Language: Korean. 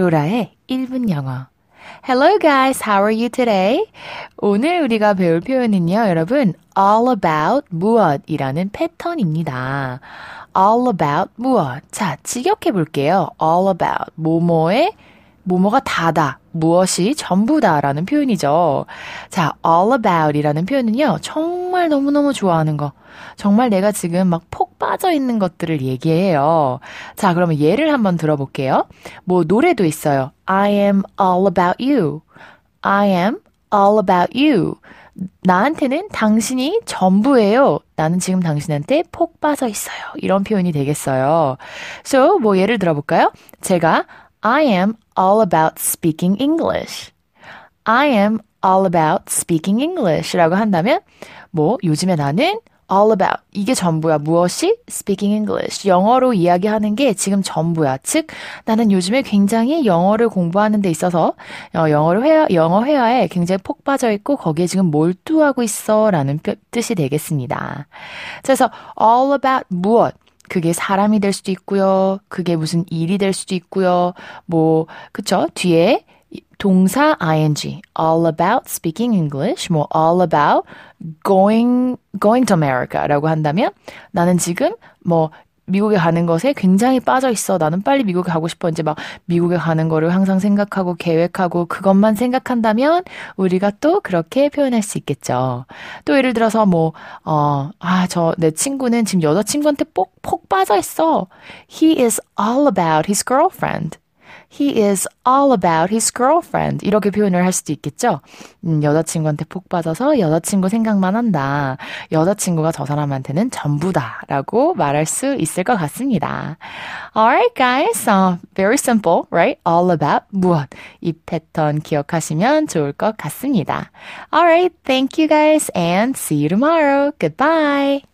로라의 1분 영어. Hello guys, how are you today? 오늘 우리가 배울 표현은요, 여러분, all about 무엇이라는 패턴입니다. all about 무엇. 자, 직역해 볼게요. all about 뭐뭐의 뭐뭐가 다다, 무엇이 전부다라는 표현이죠. 자, all about 이라는 표현은요, 정말 너무너무 좋아하는 거. 정말 내가 지금 막 폭 빠져 있는 것들을 얘기해요. 자, 그러면 예를 한번 들어볼게요. 뭐, 노래도 있어요. I am all about you. I am all about you. 나한테는 당신이 전부예요. 나는 지금 당신한테 폭 빠져 있어요. 이런 표현이 되겠어요. So, 뭐 예를 들어볼까요? 제가 I am all about speaking English. I am all about speaking English 라고 한다면, 뭐, 요즘에 나는 all about. 이게 전부야. 무엇이? speaking English. 영어로 이야기하는 게 지금 전부야. 즉, 나는 요즘에 굉장히 영어를 공부하는 데 있어서, 어, 영어를 회화, 영어 회화에 굉장히 폭 빠져 있고, 거기에 지금 몰두하고 있어. 라는 뜻이 되겠습니다. 그래서 all about 무엇. 그게 사람이 될 수도 있고요. 그게 무슨 일이 될 수도 있고요. 뭐, 그쵸? 뒤에 동사 ing all about speaking English 뭐 all about going going to America라고 한다면 나는 지금 뭐 미국에 가는 것에 굉장히 빠져 있어. 나는 빨리 미국에 가고 싶어. 이제 막 미국에 가는 거를 항상 생각하고 계획하고 그것만 생각한다면 우리가 또 그렇게 표현할 수 있겠죠. 또 예를 들어서 뭐, 어, 아, 저, 내 친구는 지금 여자친구한테 폭, 폭 빠져 있어. He is all about his girlfriend. He is all about his girlfriend. 이렇게 표현을 할 수도 있겠죠? 음, 여자친구한테 폭 빠져서 여자친구 생각만 한다. 여자친구가 저 사람한테는 전부다. 라고 말할 수 있을 것 같습니다. Alright, guys. Uh, very simple, right? All about 무엇. 이 패턴 기억하시면 좋을 것 같습니다. Alright, thank you guys and see you tomorrow. Goodbye.